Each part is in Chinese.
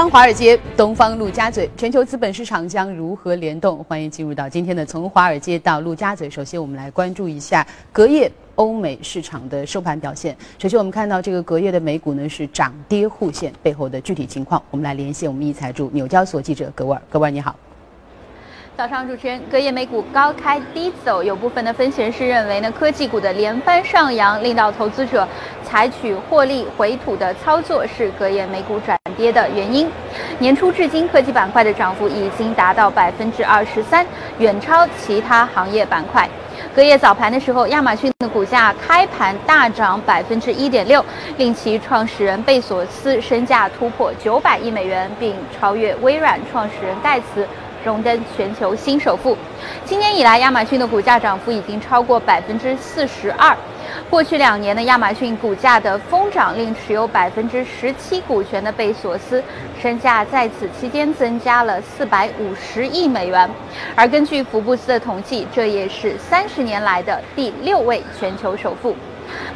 方华尔街，东方陆家嘴，全球资本市场将如何联动？欢迎进入到今天的从华尔街到陆家嘴。首先，我们来关注一下隔夜欧美市场的收盘表现。首先，我们看到这个隔夜的美股呢是涨跌互现，背后的具体情况，我们来连线我们一财驻纽交所记者葛沃尔。葛沃尔，你好。早上，主持人，隔夜美股高开低走，有部分的分析人士认为呢，科技股的连番上扬，令到投资者采取获利回吐的操作，是隔夜美股转跌的原因。年初至今，科技板块的涨幅已经达到百分之二十三，远超其他行业板块。隔夜早盘的时候，亚马逊的股价开盘大涨百分之一点六，令其创始人贝索斯身价突破九百亿美元，并超越微软创始人盖茨。荣登全球新首富。今年以来，亚马逊的股价涨幅已经超过百分之四十二。过去两年的亚马逊股价的疯涨，令持有百分之十七股权的贝索斯身价在此期间增加了四百五十亿美元。而根据福布斯的统计，这也是三十年来的第六位全球首富。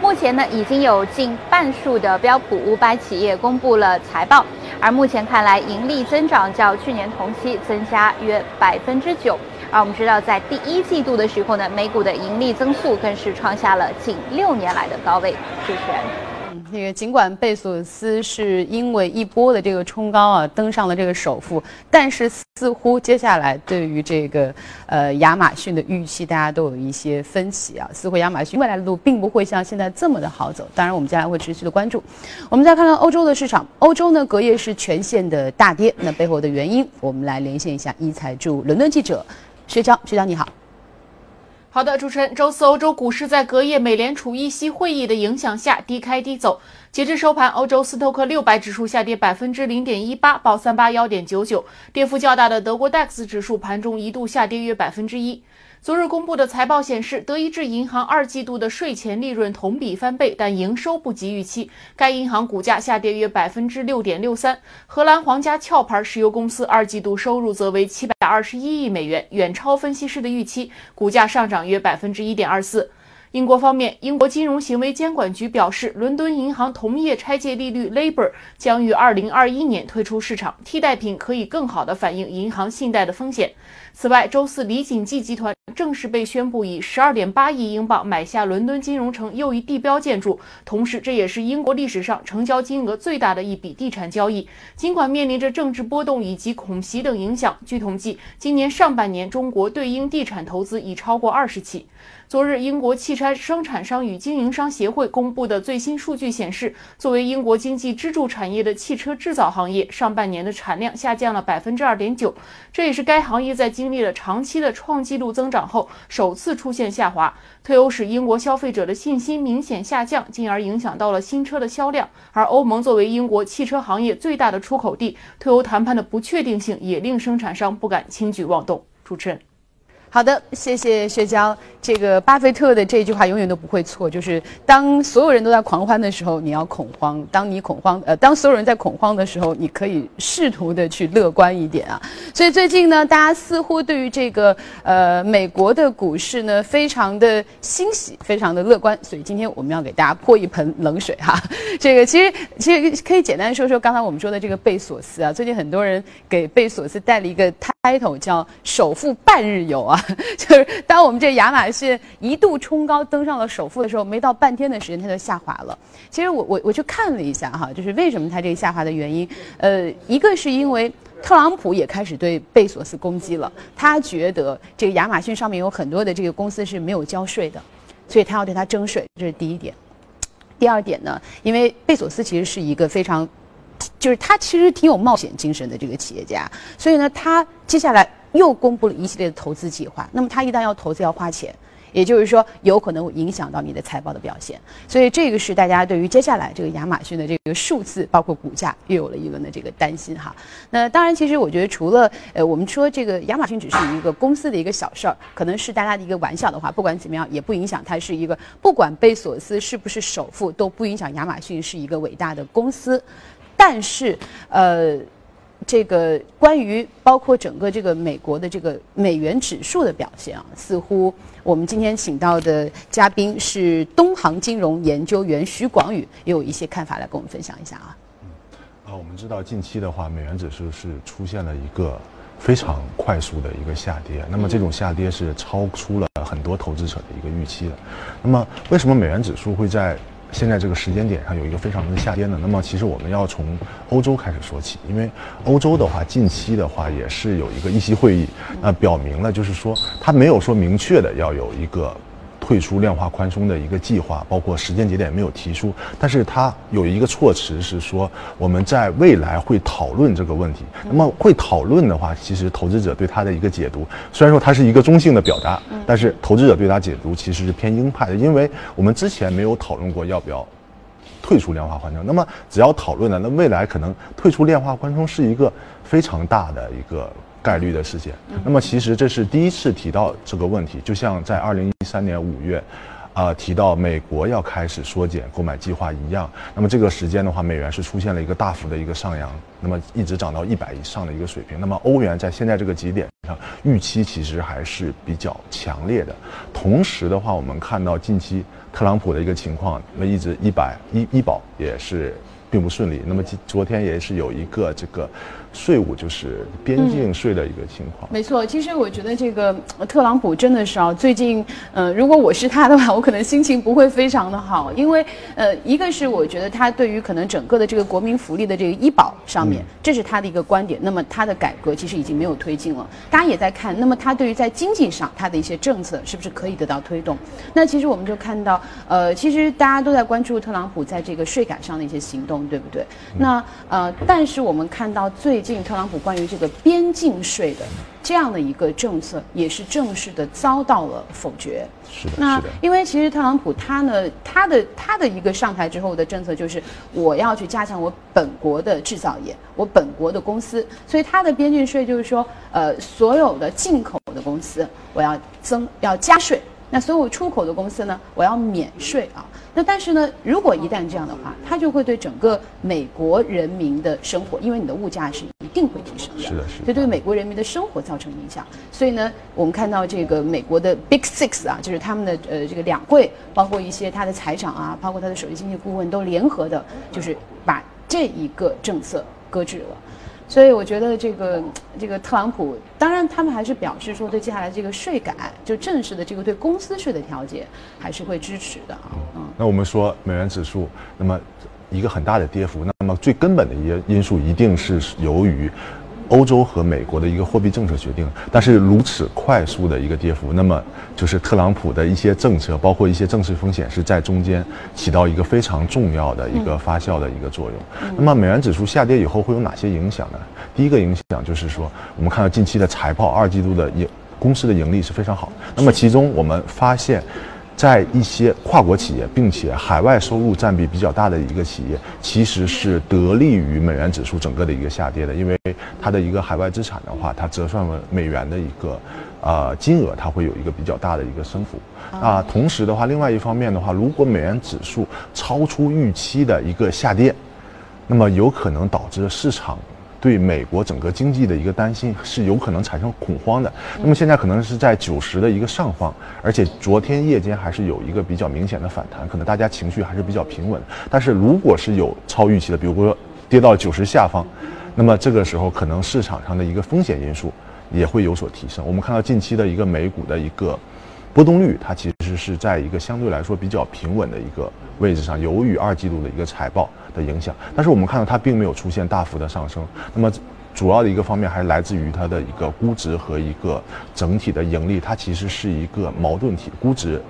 目前呢，已经有近半数的标普五百企业公布了财报，而目前看来，盈利增长较去年同期增加约百分之九。而我们知道，在第一季度的时候呢，美股的盈利增速更是创下了近六年来的高位。主持人。这个尽管贝索斯是因为一波的这个冲高啊登上了这个首富，但是似乎接下来对于这个呃亚马逊的预期，大家都有一些分歧啊。似乎亚马逊未来的路并不会像现在这么的好走。当然，我们将来会持续的关注。我们再看看欧洲的市场，欧洲呢隔夜是全线的大跌，那背后的原因，我们来连线一下一财驻伦敦记者薛娇，薛娇你好。好的，主持人，周四欧洲股市在隔夜美联储议息会议的影响下低开低走，截至收盘，欧洲斯托克六百指数下跌百分之零点一八，报三八幺点九九，跌幅较大的德国 DAX 指数盘中一度下跌约百分之一。昨日公布的财报显示，德意志银行二季度的税前利润同比翻倍，但营收不及预期。该银行股价下跌约百分之六点六三。荷兰皇家壳牌石油公司二季度收入则为七百二十一亿美元，远超分析师的预期，股价上涨约百分之一点二四。英国方面，英国金融行为监管局表示，伦敦银行同业拆借利率 LIBOR 将于二零二一年推出市场，替代品可以更好地反映银行信贷的风险。此外，周四李锦记集团正式被宣布以十二点八亿英镑买下伦敦金融城又一地标建筑，同时这也是英国历史上成交金额最大的一笔地产交易。尽管面临着政治波动以及恐袭等影响，据统计，今年上半年中国对英地产投资已超过二十起。昨日，英国汽车生产商与经营商协会公布的最新数据显示，作为英国经济支柱产业的汽车制造行业，上半年的产量下降了百分之二点九，这也是该行业在经经历了长期的创纪录增长后首次出现下滑。退欧使英国消费者的信心明显下降，进而影响到了新车的销量。而欧盟作为英国汽车行业最大的出口地，退欧谈判的不确定性也令生产商不敢轻举妄动。主持人。好的，谢谢薛娇。这个巴菲特的这句话永远都不会错，就是当所有人都在狂欢的时候，你要恐慌；当你恐慌，呃，当所有人在恐慌的时候，你可以试图的去乐观一点啊。所以最近呢，大家似乎对于这个呃美国的股市呢，非常的欣喜，非常的乐观。所以今天我们要给大家泼一盆冷水哈。这个其实其实可以简单说说刚才我们说的这个贝索斯啊，最近很多人给贝索斯带了一个 title 叫首富半日游啊。就是当我们这亚马逊一度冲高登上了首富的时候，没到半天的时间，它就下滑了。其实我我我去看了一下哈，就是为什么它这个下滑的原因，呃，一个是因为特朗普也开始对贝索斯攻击了，他觉得这个亚马逊上面有很多的这个公司是没有交税的，所以他要对他征税，这是第一点。第二点呢，因为贝索斯其实是一个非常，就是他其实挺有冒险精神的这个企业家，所以呢，他接下来。又公布了一系列的投资计划，那么他一旦要投资要花钱，也就是说有可能会影响到你的财报的表现，所以这个是大家对于接下来这个亚马逊的这个数字，包括股价，又有了一轮的这个担心哈。那当然，其实我觉得除了呃，我们说这个亚马逊只是一个公司的一个小事儿，可能是大家的一个玩笑的话，不管怎么样，也不影响它是一个不管贝索斯是不是首富，都不影响亚马逊是一个伟大的公司。但是呃。这个关于包括整个这个美国的这个美元指数的表现啊，似乎我们今天请到的嘉宾是东航金融研究员徐广宇，也有一些看法来跟我们分享一下啊。啊，我们知道近期的话，美元指数是出现了一个非常快速的一个下跌，那么这种下跌是超出了很多投资者的一个预期的。那么为什么美元指数会在现在这个时间点上有一个非常的下跌呢？那么其实我们要从欧洲开始说起，因为欧洲的话近期的话也是有一个议息会议，那表明了就是说它没有说明确的要有一个。退出量化宽松的一个计划，包括时间节点没有提出，但是它有一个措辞是说我们在未来会讨论这个问题。那么会讨论的话，其实投资者对它的一个解读，虽然说它是一个中性的表达，但是投资者对它解读其实是偏鹰派的，因为我们之前没有讨论过要不要退出量化宽松。那么只要讨论了，那未来可能退出量化宽松是一个非常大的一个。概率的事件。那么其实这是第一次提到这个问题，就像在二零一三年五月，啊提到美国要开始缩减购买计划一样。那么这个时间的话，美元是出现了一个大幅的一个上扬，那么一直涨到一百以上的一个水平。那么欧元在现在这个节点上，预期其实还是比较强烈的。同时的话，我们看到近期特朗普的一个情况，那么一直一百医医保也是并不顺利。那么昨天也是有一个这个。税务就是边境税的一个情况。没错，其实我觉得这个特朗普真的是啊，最近，呃，如果我是他的话，我可能心情不会非常的好，因为，呃，一个是我觉得他对于可能整个的这个国民福利的这个医保上面，这是他的一个观点。那么他的改革其实已经没有推进了，大家也在看。那么他对于在经济上他的一些政策是不是可以得到推动？那其实我们就看到，呃，其实大家都在关注特朗普在这个税改上的一些行动，对不对？那呃，但是我们看到最近特朗普关于这个边境税的这样的一个政策，也是正式的遭到了否决。是的，那因为其实特朗普他呢，他的他的一个上台之后的政策就是，我要去加强我本国的制造业，我本国的公司，所以他的边境税就是说，呃，所有的进口的公司我要增要加税。那所有出口的公司呢，我要免税啊。那但是呢，如果一旦这样的话，它就会对整个美国人民的生活，因为你的物价是一定会提升的，是的，是的，就对美国人民的生活造成影响。所以呢，我们看到这个美国的 Big Six 啊，就是他们的呃这个两会，包括一些他的财长啊，包括他的首席经济顾问都联合的，就是把这一个政策搁置了。所以我觉得这个 这个特朗普，当然他们还是表示说对接下来这个税改，就正式的这个对公司税的调节，还是会支持的啊。嗯，那我们说美元指数，那么一个很大的跌幅，那么最根本的一个因素一定是由于。欧洲和美国的一个货币政策决定，但是如此快速的一个跌幅，那么就是特朗普的一些政策，包括一些政治风险，是在中间起到一个非常重要的一个发酵的一个作用。那么美元指数下跌以后会有哪些影响呢？第一个影响就是说，我们看到近期的财报，二季度的盈公司的盈利是非常好。那么其中我们发现。在一些跨国企业，并且海外收入占比比较大的一个企业，其实是得利于美元指数整个的一个下跌的，因为它的一个海外资产的话，它折算为美元的一个，呃金额，它会有一个比较大的一个升幅。啊，同时的话，另外一方面的话，如果美元指数超出预期的一个下跌，那么有可能导致市场。对美国整个经济的一个担心是有可能产生恐慌的。那么现在可能是在九十的一个上方，而且昨天夜间还是有一个比较明显的反弹，可能大家情绪还是比较平稳。但是如果是有超预期的，比如说跌到九十下方，那么这个时候可能市场上的一个风险因素也会有所提升。我们看到近期的一个美股的一个波动率，它其实其实是在一个相对来说比较平稳的一个位置上，由于二季度的一个财报。的影响，但是我们看到它并没有出现大幅的上升。那么，主要的一个方面还是来自于它的一个估值和一个整体的盈利，它其实是一个矛盾体。估值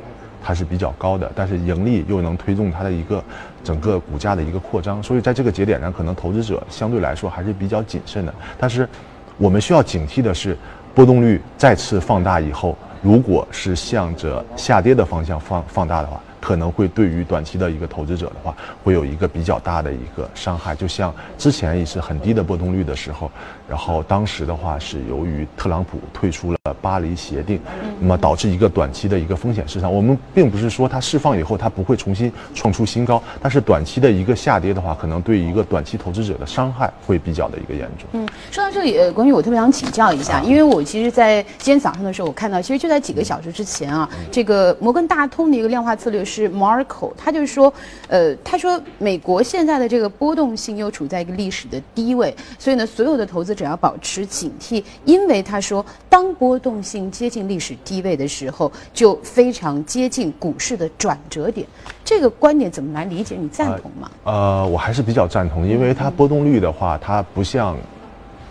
它是比较高的，但是盈利又能推动它的一个整个股价的一个扩张。所以在这个节点上，可能投资者相对来说还是比较谨慎的。但是，我们需要警惕的是，波动率再次放大以后，如果是向着下跌的方向放放大的话。可能会对于短期的一个投资者的话，会有一个比较大的一个伤害。就像之前也是很低的波动率的时候，然后当时的话是由于特朗普退出了巴黎协定，那么导致一个短期的一个风险市场。我们并不是说它释放以后它不会重新创出新高，但是短期的一个下跌的话，可能对一个短期投资者的伤害会比较的一个严重。嗯，说到这里，呃，关于我特别想请教一下，因为我其实，在今天早上的时候，我看到，其实就在几个小时之前啊，这个摩根大通的一个量化策略师 Marco，他就是说，呃，他说美国现在的这个波动性又处在一个历史的低位，所以呢，所有的投资者要保持警惕，因为他说，当波动性接近历史低位的时候，就非常接近股市的转折点。这个观点怎么来理解？你赞同吗？呃，我还是比较赞同，因为它波动率的话，它不像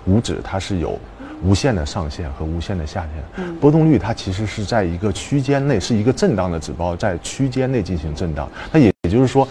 股指，它是有无限的上限和无限的下限。波动率它其实是在一个区间内，是一个震荡的指标，在区间内进行震荡。那也也就是说。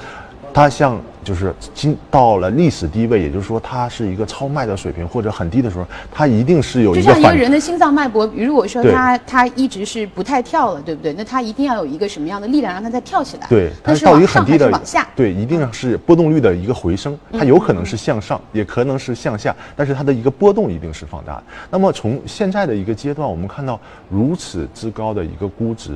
它像就是今到了历史低位，也就是说它是一个超卖的水平或者很低的时候，它一定是有一个就像一个人的心脏脉搏，如果说它它一直是不太跳了，对不对？那它一定要有一个什么样的力量让它再跳起来？对，它是到一个很低的往下？对，一定是波动率的一个回升，它有可能是向上，也可能是向下，但是它的一个波动一定是放大的。那么从现在的一个阶段，我们看到如此之高的一个估值。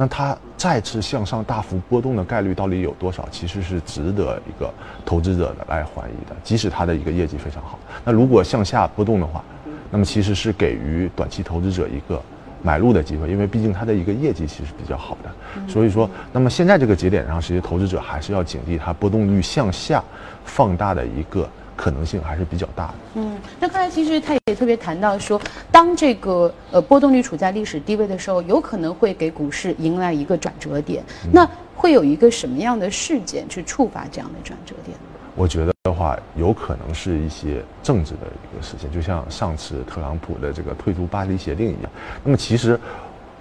那它再次向上大幅波动的概率到底有多少？其实是值得一个投资者的来怀疑的。即使它的一个业绩非常好，那如果向下波动的话，那么其实是给予短期投资者一个买入的机会，因为毕竟它的一个业绩其实比较好的。所以说，那么现在这个节点上，其实投资者还是要警惕它波动率向下放大的一个可能性还是比较大的。嗯，那刚才其实他也特别谈到说，当这个呃波动率处在历史低位的时候，有可能会给股市迎来一个转折点。那会有一个什么样的事件去触发这样的转折点呢？我觉得的话，有可能是一些政治的一个事件，就像上次特朗普的这个退出巴黎协定一样。那么其实，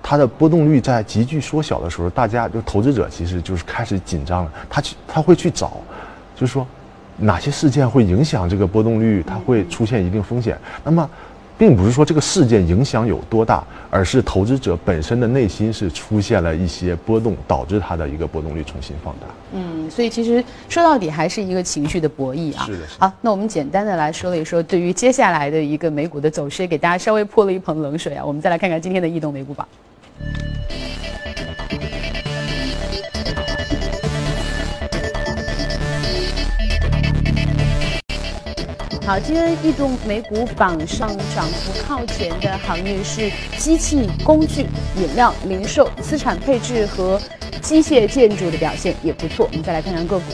它的波动率在急剧缩小的时候，大家就投资者其实就是开始紧张了，他去他会去找，就是说哪些事件会影响这个波动率，它会出现一定风险。那么，并不是说这个事件影响有多大，而是投资者本身的内心是出现了一些波动，导致它的一个波动率重新放大。嗯，所以其实说到底还是一个情绪的博弈啊。是的是的好，那我们简单的来说了一说，对于接下来的一个美股的走势，也给大家稍微泼了一盆冷水啊。我们再来看看今天的异动美股榜。好，今天异动美股榜上涨幅靠前的行业是机器、工具、饮料、零售、资产配置和机械建筑的表现也不错。我们再来看看个股。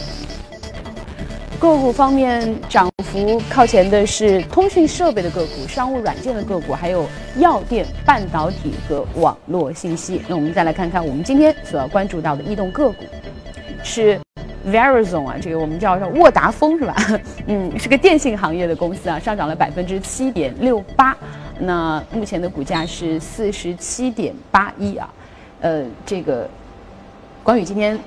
个股方面，涨幅靠前的是通讯设备的个股、商务软件的个股，还有药店、半导体和网络信息。那我们再来看看我们今天所要关注到的异动个股，是 Verizon 啊，这个我们叫叫沃达丰是吧？嗯，是个电信行业的公司啊，上涨了百分之七点六八，那目前的股价是四十七点八一啊。呃，这个关羽今天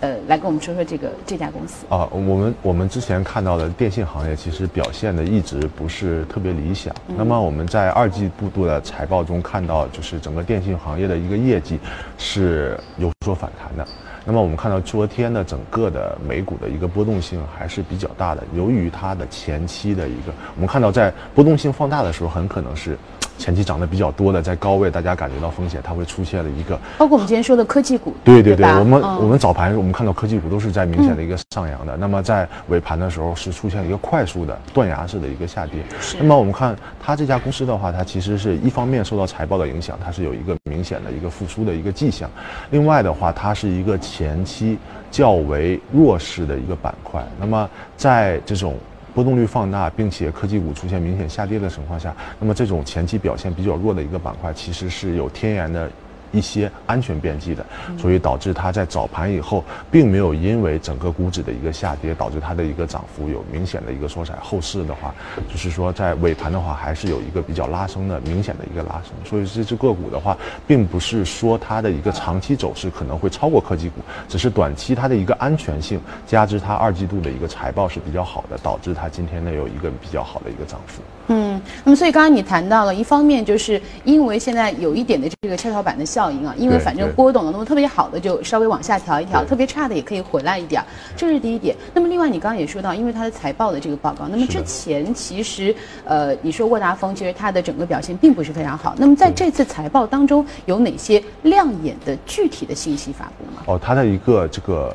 呃来跟我们说说这个这家公司。啊，我们我们之前看到的电信行业其实表现的一直不是特别理想。那么我们在二季度的财报中看到，就是整个电信行业的一个业绩是有所反弹的。那么我们看到昨天的整个的美股的一个波动性还是比较大的，由于它的前期的一个，我们看到在波动性放大的时候，很可能是前期涨得比较多的，在高位大家感觉到风险，它会出现了一个包括我们今天说的科技股，对对对，吧？我们、嗯。我们早盘我们看到科技股都是在明显的一个上扬的，那么在尾盘的时候是出现一个快速的断崖式的一个下跌。那么我们看它这家公司的话，它其实是一方面受到财报的影响，它是有一个明显的一个复苏的一个迹象；另外的话，它是一个前期较为弱势的一个板块。那么在这种波动率放大，并且科技股出现明显下跌的情况下，那么这种前期表现比较弱的一个板块，其实是有天然的一些安全边际的，所以导致它在早盘以后，并没有因为整个股指的一个下跌，导致它的一个涨幅有明显的一个缩窄。后市的话，就是说在尾盘的话，还是有一个比较拉升的明显的一个拉升。所以这只个股的话，并不是说它的一个长期走势可能会超过科技股，只是短期它的一个安全性，加之它二季度的一个财报是比较好的，导致它今天呢有一个比较好的一个涨幅。嗯，那么所以刚刚你谈到了，一方面就是因为现在有一点的这个跷跷板的效效应啊，因为反正对。波动了，那么特别好的就稍微往下调一调，特别差的也可以回来一点儿，这是第一点。那么另外你刚刚也说到，因为它的财报的这个报告，那么之前其实呃你说沃达丰其实它的整个表现并不是非常好，那么在这次财报当中有哪些亮眼的具体的信息发布吗？哦，它的一个这个，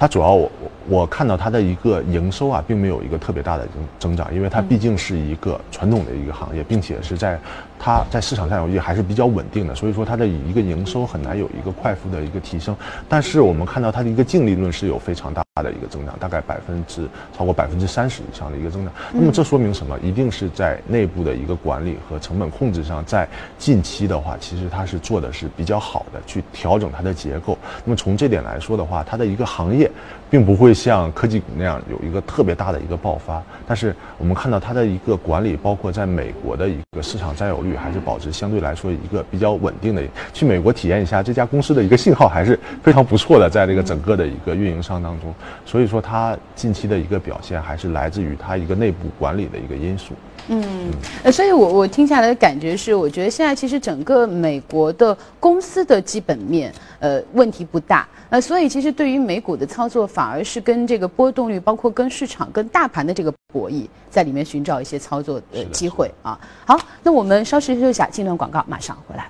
它主要我我看到它的一个营收啊，并没有一个特别大的增增长，因为它毕竟是一个传统的一个行业，并且是在它在市场占有率还是比较稳定的，所以说它的一个营收很难有一个快速的一个提升。但是我们看到它的一个净利润是有非常大的一个增长，大概百分之超过百分之三十以上的一个增长。那么这说明什么？一定是在内部的一个管理和成本控制上，在近期的话，其实它是做的是比较好的，去调整它的结构。那么从这点来说的话，它的一个行业并不会像科技股那样有一个特别大的一个爆发，但是我们看到它的一个管理，包括在美国的一个市场占有率，还是保持相对来说一个比较稳定的。去美国体验一下这家公司的一个信号还是非常不错的，在这个整个的一个运营商当中，所以说它近期的一个表现还是来自于它一个内部管理的一个因素。呃，所以我我听下来的感觉是，我觉得现在其实整个美国的公司的基本面，呃，问题不大。呃，所以其实对于美股的操作，反而是跟这个波动率，包括跟市场、跟大盘的这个博弈，在里面寻找一些操作的机会啊。好，那我们稍事休息一下，进段广告，马上回来。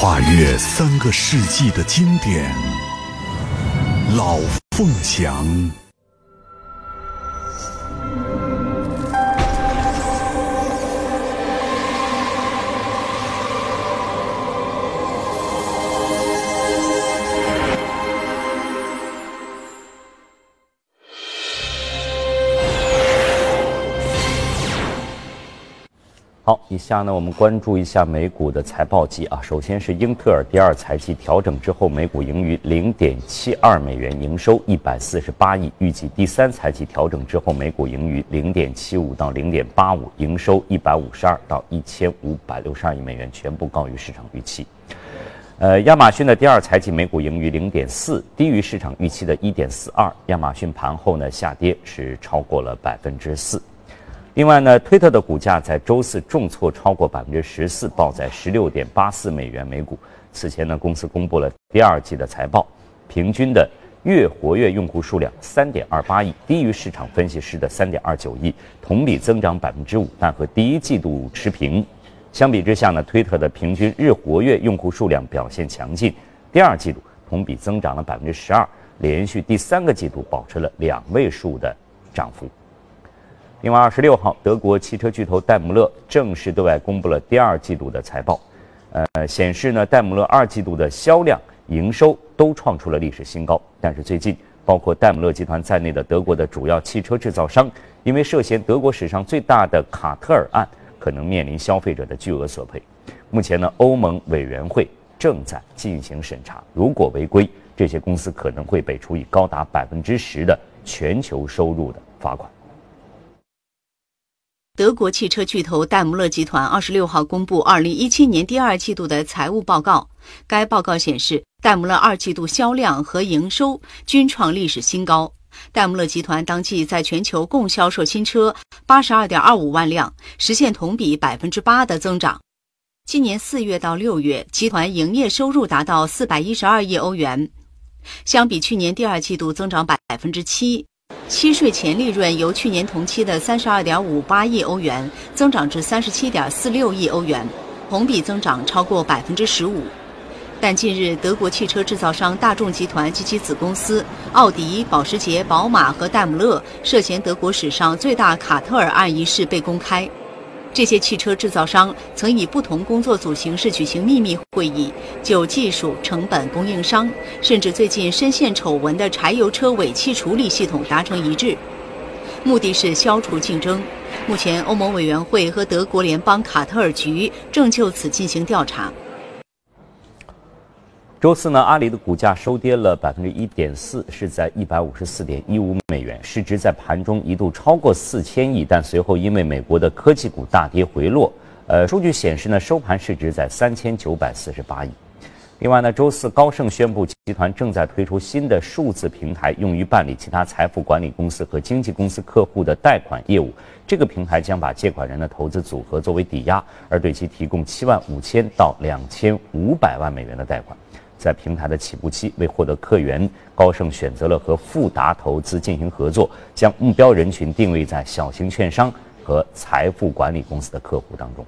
跨越三个世纪的经典，《老凤祥》。好，以下呢，我们关注一下美股的财报季啊。首先是英特尔第二财季调整之后，每股盈余零点七二美元，营收一百四十八亿。预计第三财季调整之后，每股盈余零点七五到零点八五，营收一百五十二到一千五百六十二亿美元，全部高于市场预期。呃，亚马逊的第二财季每股盈余零点四，低于市场预期的一点四二。亚马逊盘后呢下跌是超过了百分之四。另外呢，推特的股价在周四重挫超过百分之十四，报在十六点八四美元每股。此前呢，公司公布了第二季的财报，平均的月活跃用户数量三点二八亿，低于市场分析师的三点二九亿，同比增长百分之五，但和第一季度持平。相比之下呢，推特的平均日活跃用户数量表现强劲，第二季度同比增长了百分之十二，连续第三个季度保持了两位数的涨幅。另外，二十六号，德国汽车巨头戴姆勒正式对外公布了第二季度的财报，呃，显示呢，戴姆勒二季度的销量、营收都创出了历史新高。但是最近，包括戴姆勒集团在内的德国的主要汽车制造商，因为涉嫌德国史上最大的卡特尔案，可能面临消费者的巨额索赔。目前呢，欧盟委员会正在进行审查，如果违规，这些公司可能会被处以高达百分之十的全球收入的罚款。德国汽车巨头戴姆勒集团二十六号公布二零一七年第二季度的财务报告。该报告显示，戴姆勒二季度销量和营收均创历史新高。戴姆勒集团当季在全球共销售新车八十二点二五万辆，实现同比百分之八的增长。今年四月到六月，集团营业收入达到四百一十二亿欧元，相比去年第二季度增长百分之七，期税前利润由去年同期的三十二点五八亿欧元增长至三十七点四六亿欧元，同比增长超过百分之十五。但近日，德国汽车制造商大众集团及其子公司奥迪、保时捷、宝马和戴姆勒涉嫌德国史上最大卡特尔案一事被公开。这些汽车制造商曾以不同工作组形式举行秘密会议，就技术、成本、供应商，甚至最近深陷丑闻的柴油车尾气处理系统达成一致，目的是消除竞争。目前，欧盟委员会和德国联邦卡特尔局正就此进行调查。周四呢，阿里的股价收跌了百分之一点四，是在一百五十四点一五美元，市值在盘中一度超过四千亿，但随后因为美国的科技股大跌回落。呃，数据显示呢，收盘市值在三千九百四十八亿。另外呢，周四高盛宣布，集团正在推出新的数字平台，用于办理其他财富管理公司和经纪公司客户的贷款业务。这个平台将把借款人的投资组合作为抵押，而对其提供七万五千到两千五百万美元的贷款。在平台的起步期，为获得客源，高盛选择了和富达投资进行合作，将目标人群定位在小型券商和财富管理公司的客户当中。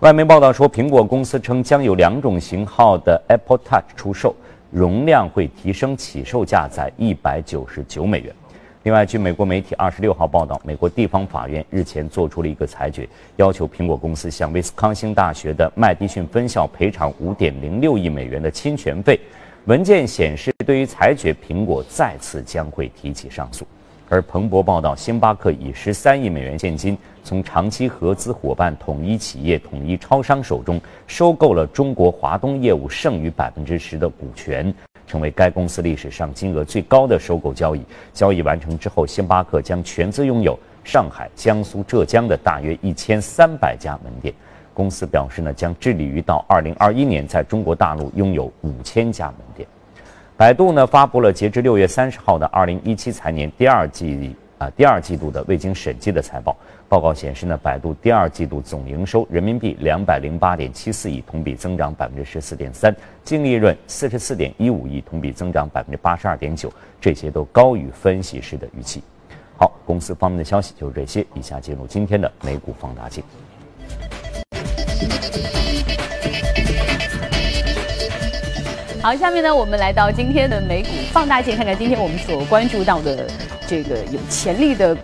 外媒报道说，苹果公司称将有两种型号的 Apple Touch 出售，容量会提升，起售价在一百九十九美元。另外，据美国媒体二十六号报道，美国地方法院日前做出了一个裁决，要求苹果公司向威斯康星大学的麦迪逊分校赔偿五点零六亿美元的侵权费。文件显示，对于裁决，苹果再次将会提起上诉。而彭博报道，星巴克以十三亿美元现金从长期合资伙伴统一企业统一超商手中收购了中国华东业务剩余百分之十的股权。成为该公司历史上金额最高的收购交易。交易完成之后，星巴克将全资拥有上海、江苏、浙江的大约一千三百家门店。公司表示呢，将致力于到二零二一年在中国大陆拥有五千家门店。百度呢发布了截至六月三十号的二零一七财年第二季啊第二季度的未经审计的财报。报告显示呢，百度第二季度总营收人民币两百零八点七四亿，同比增长百分之十四点三；净利润四十四点一五亿，同比增长百分之八十二点九，这些都高于分析师的预期。好，公司方面的消息就是这些。以下进入今天的美股放大镜。好，下面呢，我们来到今天的美股放大镜，看看今天我们所关注到的这个有潜力的。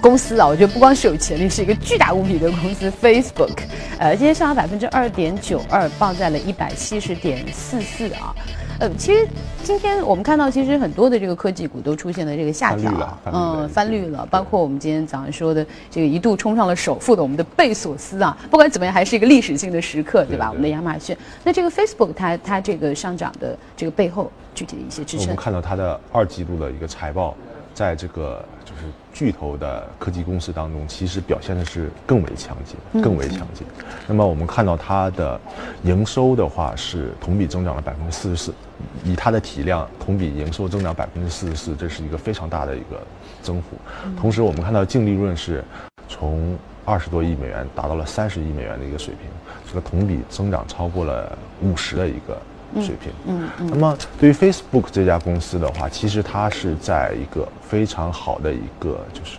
公司啊，我觉得不光是有潜力，是一个巨大无比的公司。Facebook，呃，今天上涨百分之二点九二，报在了一百七十点四四啊。呃，其实今天我们看到，其实很多的这个科技股都出现了这个下调，嗯，翻绿了。包括我们今天早上说的这个一度冲上了首富的我们的贝索斯啊，不管怎么样，还是一个历史性的时刻，对吧？我们的亚马逊。那这个 Facebook 它它这个上涨的这个背后具体的一些支撑，我们看到它的二季度的一个财报，在这个就是。巨头的科技公司当中，其实表现的是更为强劲，更为强劲。那么我们看到它的营收的话是同比增长了百分之四十四，以它的体量，同比营收增长百分之四十四，这是一个非常大的一个增幅。同时，我们看到净利润是从二十多亿美元达到了三十亿美元的一个水平，这个同比增长超过了五十的一个。水平，嗯嗯。那么对于 Facebook 这家公司的话，其实它是在一个非常好的一个就是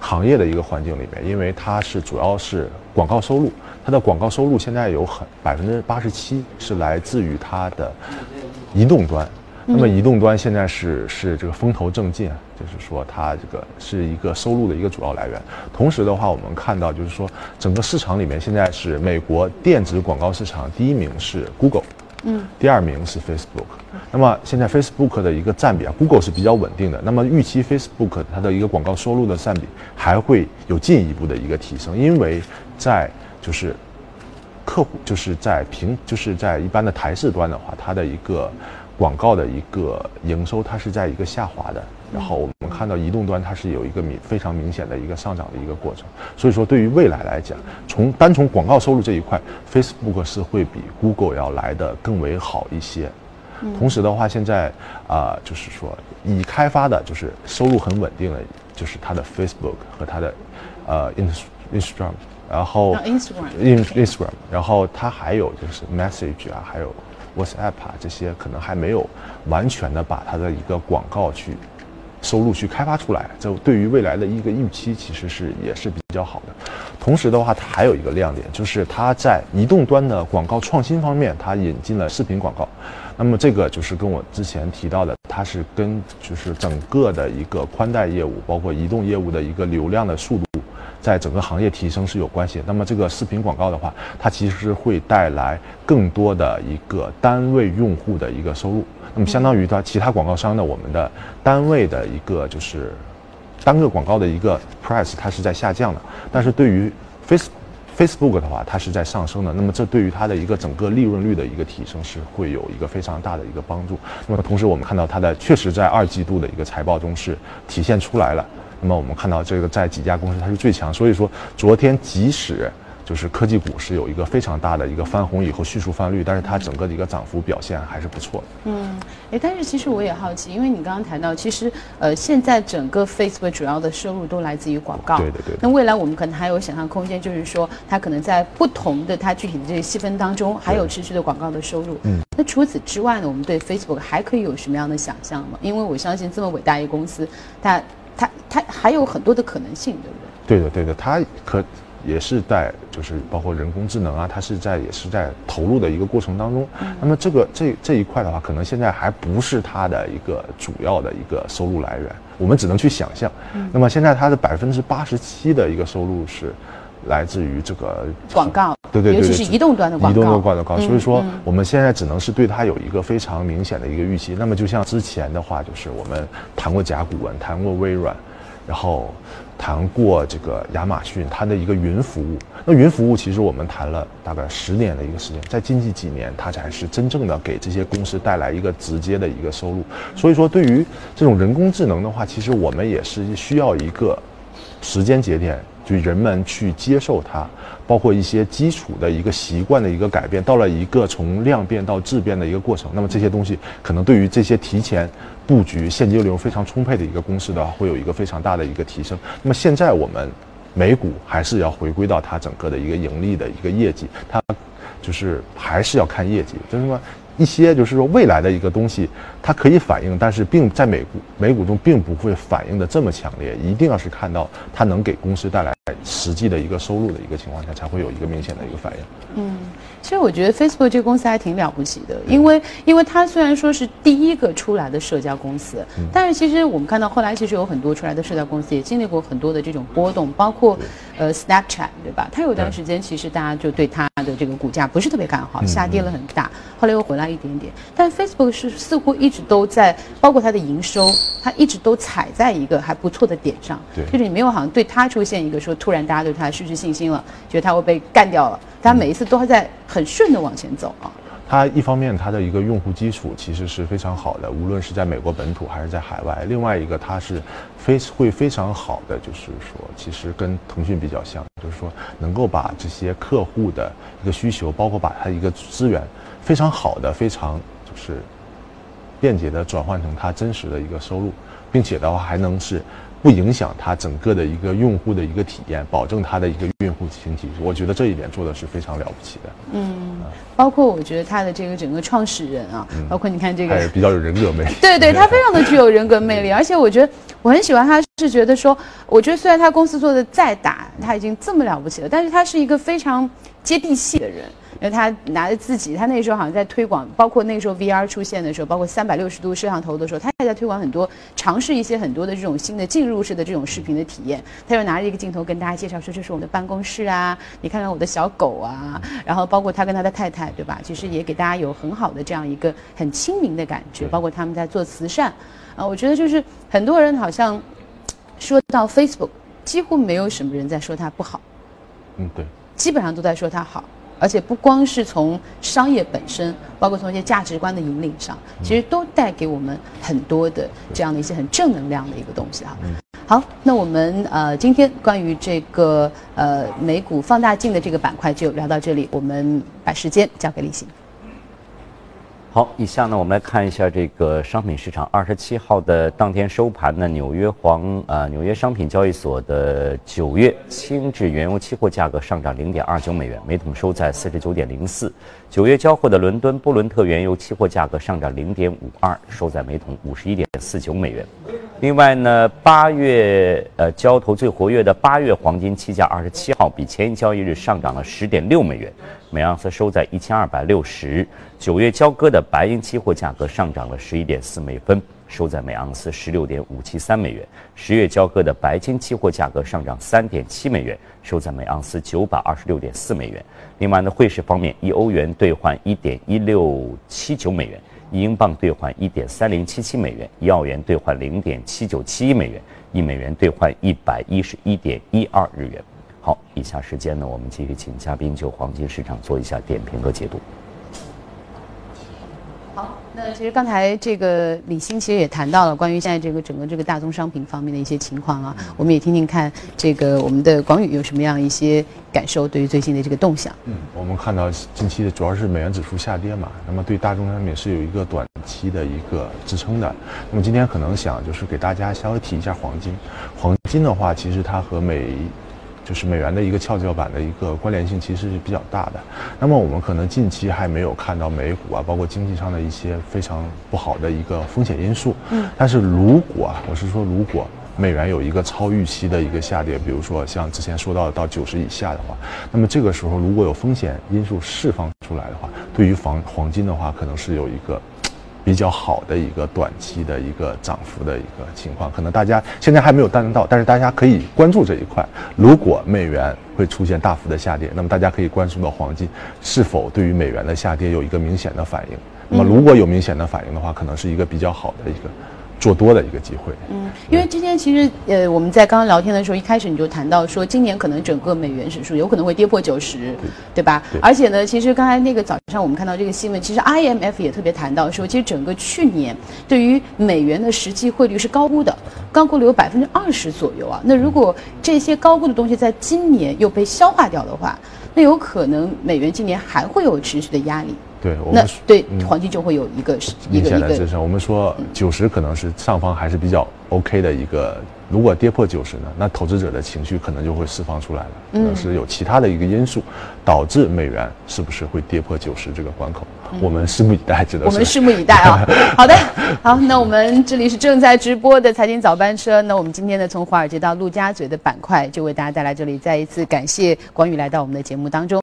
行业的一个环境里面，因为它是主要是广告收入，它的广告收入现在有很百分之八十七是来自于它的移动端，那么移动端现在是是这个风头正劲，就是说它这个是一个收入的一个主要来源。同时的话，我们看到就是说整个市场里面现在是美国电子广告市场第一名是 Google。嗯，第二名是 Facebook，那么现在 Facebook 的一个占比啊，Google 是比较稳定的。那么预期 Facebook 它的一个广告收入的占比还会有进一步的一个提升，因为在就是客户就是在平就是在一般的台式端的话，它的一个广告的一个营收它是在一个下滑的。然后我们看到移动端它是有一个明非常明显的一个上涨的一个过程，所以说对于未来来讲，从单从广告收入这一块，Facebook 是会比 Google 要来的更为好一些。同时的话，现在啊，就是说已开发的就是收入很稳定的，就是它的 Facebook 和它的呃 Instagram，然后 Instagram，然后它还有就是 Message 啊，还有 WhatsApp 啊这些可能还没有完全的把它的一个广告去。收入去开发出来，这对于未来的一个预期其实是也是比较好的。同时的话，它还有一个亮点，就是它在移动端的广告创新方面，它引进了视频广告。那么这个就是跟我之前提到的，它是跟就是整个的一个宽带业务，包括移动业务的一个流量的速度，在整个行业提升是有关系。那么这个视频广告的话，它其实是会带来更多的一个单位用户的一个收入。那么相当于它其他广告商的我们的单位的一个就是单个广告的一个 price，它是在下降的。但是对于 Face Facebook 的话，它是在上升的。那么这对于它的一个整个利润率的一个提升是会有一个非常大的一个帮助。那么同时我们看到它的确实在二季度的一个财报中是体现出来了。那么我们看到这个在几家公司它是最强，所以说昨天即使。就是科技股是有一个非常大的一个翻红以后迅速翻绿，但是它整个的一个涨幅表现还是不错的。嗯，哎，但是其实我也好奇，因为你刚刚谈到，其实呃，现在整个 Facebook 主要的收入都来自于广告。对对对。那未来我们可能还有想象空间，就是说它可能在不同的它具体的这个细分当中，还有持续的广告的收入。嗯。那除此之外呢，我们对 Facebook 还可以有什么样的想象吗？因为我相信这么伟大一个公司，它它它还有很多的可能性，对不对？对的对的，它可。也是在，就是包括人工智能啊，它是在也是在投入的一个过程当中。那么这个这这一块的话，可能现在还不是它的一个主要的一个收入来源，我们只能去想象。那么现在它的百分之八十七的一个收入是来自于这个广告，对对对，尤其是移动端的广告，移动端的广告。所以说，我们现在只能是对它有一个非常明显的一个预期。那么就像之前的话，就是我们谈过甲骨文，谈过微软，然后。谈过这个亚马逊，它的一个云服务。那云服务其实我们谈了大概十年的一个时间，在近期几年，它才是真正的给这些公司带来一个直接的一个收入。所以说，对于这种人工智能的话，其实我们也是需要一个时间节点，就人们去接受它。包括一些基础的一个习惯的一个改变，到了一个从量变到质变的一个过程，那么这些东西可能对于这些提前布局现金流非常充沛的一个公司的话，会有一个非常大的一个提升。那么现在我们美股还是要回归到它整个的一个盈利的一个业绩，它就是还是要看业绩，就是说。一些就是说未来的一个东西，它可以反映，但是并在美股美股中并不会反映的这么强烈。一定要是看到它能给公司带来实际的一个收入的一个情况下，才会有一个明显的一个反应。嗯。其实我觉得 Facebook 这个公司还挺了不起的，因为因为它虽然说是第一个出来的社交公司，但是其实我们看到后来其实有很多出来的社交公司也经历过很多的这种波动，包括呃 Snapchat 对吧？它有段时间其实大家就对它的这个股价不是特别看好，下跌了很大，后来又回来一点点。但 Facebook 是似乎一直都在，包括它的营收，它一直都踩在一个还不错的点上，就是你没有好像对它出现一个说突然大家对它失去信心了，觉得它会被干掉了。它每一次都还在很顺的往前走啊。它一方面它的一个用户基础其实是非常好的，无论是在美国本土还是在海外。另外一个它是非会非常好的，就是说其实跟腾讯比较像，就是说能够把这些客户的一个需求，包括把它一个资源非常好的、非常就是便捷的转换成它真实的一个收入，并且的话还能是。不影响它整个的一个用户的一个体验，保证它的一个用户群体。我觉得这一点做的是非常了不起的。嗯，包括我觉得它的这个整个创始人啊，包括你看这个，比较有人格魅力。对对，他非常的具有人格魅力，而且我觉得我很喜欢他，是觉得说，我觉得虽然他公司做的再大，他已经这么了不起了，但是他是一个非常接地气的人。因为他拿着自己，他那时候好像在推广，包括那时候 VR 出现的时候，包括三百六十度摄像头的时候，他也在推广很多，尝试一些很多的这种新的进入式的这种视频的体验。他又拿着一个镜头跟大家介绍说：“这是我们的办公室啊，你看看我的小狗啊。”然后包括他跟他的太太，对吧？其实也给大家有很好的这样一个很亲民的感觉。包括他们在做慈善，啊，我觉得就是很多人好像说到 Facebook，几乎没有什么人在说它不好。嗯，对。基本上都在说它好。而且不光是从商业本身，包括从一些价值观的引领上，其实都带给我们很多的这样的一些很正能量的一个东西哈。好，那我们呃今天关于这个呃美股放大镜的这个板块就聊到这里，我们把时间交给李欣。好，以下呢，我们来看一下这个商品市场。二十七号的当天收盘呢，纽约黄呃纽约商品交易所的九月轻质原油期货价格上涨零点二九美元，每桶收在四十九点零四。九月交货的伦敦布伦特原油期货价格上涨零点五二，收在每桶五十一点四九美元。另外呢，八月呃交投最活跃的八月黄金期价二十七号比前一交易日上涨了十点六美元，每盎司收在一千二百六十。九月交割的白银期货价格上涨了十一点四美分，收在每盎司十六点五七三美元。十月交割的白金期货价格上涨三点七美元，收在每盎司九百二十六点四美元。另外呢，汇市方面，一欧元兑换一点一六七九美元。一英镑兑换一点三零七七美元，一澳元兑换零点七九七一美元，一美元兑换一百一十一点一二日元。好，以下时间呢，我们继续请嘉宾就黄金市场做一下点评和解读。好，那其实刚才这个李欣其实也谈到了关于现在这个整个这个大宗商品方面的一些情况啊，我们也听听看这个我们的广宇有什么样一些感受，对于最近的这个动向。嗯，我们看到近期的主要是美元指数下跌嘛，那么对大宗商品是有一个短期的一个支撑的。那么今天可能想就是给大家稍微提一下黄金，黄金的话，其实它和美。就是美元的一个跷跷板的一个关联性其实是比较大的。那么我们可能近期还没有看到美股啊，包括经济上的一些非常不好的一个风险因素。嗯。但是如果啊我是说，如果美元有一个超预期的一个下跌，比如说像之前说到的到九十以下的话，那么这个时候如果有风险因素释放出来的话，对于房黄金的话，可能是有一个。比较好的一个短期的一个涨幅的一个情况，可能大家现在还没有担到，但是大家可以关注这一块。如果美元会出现大幅的下跌，那么大家可以关注到黄金是否对于美元的下跌有一个明显的反应。那么如果有明显的反应的话，可能是一个比较好的一个。做多的一个机会。嗯，因为今天其实呃，我们在刚刚聊天的时候，一开始你就谈到说，今年可能整个美元指数有可能会跌破九十，对吧？而且呢，其实刚才那个早上我们看到这个新闻，其实 IMF 也特别谈到说，其实整个去年对于美元的实际汇率是高估的，高估了有百分之二十左右啊。那如果这些高估的东西在今年又被消化掉的话，那有可能美元今年还会有持续的压力。对，我们对黄金就会有一个明显的支撑。我们说九十可能是上方还是比较 OK 的一个，如果跌破九十呢，那投资者的情绪可能就会释放出来了，可能是有其他的一个因素导致美元是不是会跌破九十这个关口？我们拭目以待，只能我们拭目以待啊。好的，好，那我们这里是正在直播的财经早班车，那我们今天呢从华尔街到陆家嘴的板块就为大家带来这里，再一次感谢广宇来到我们的节目当中。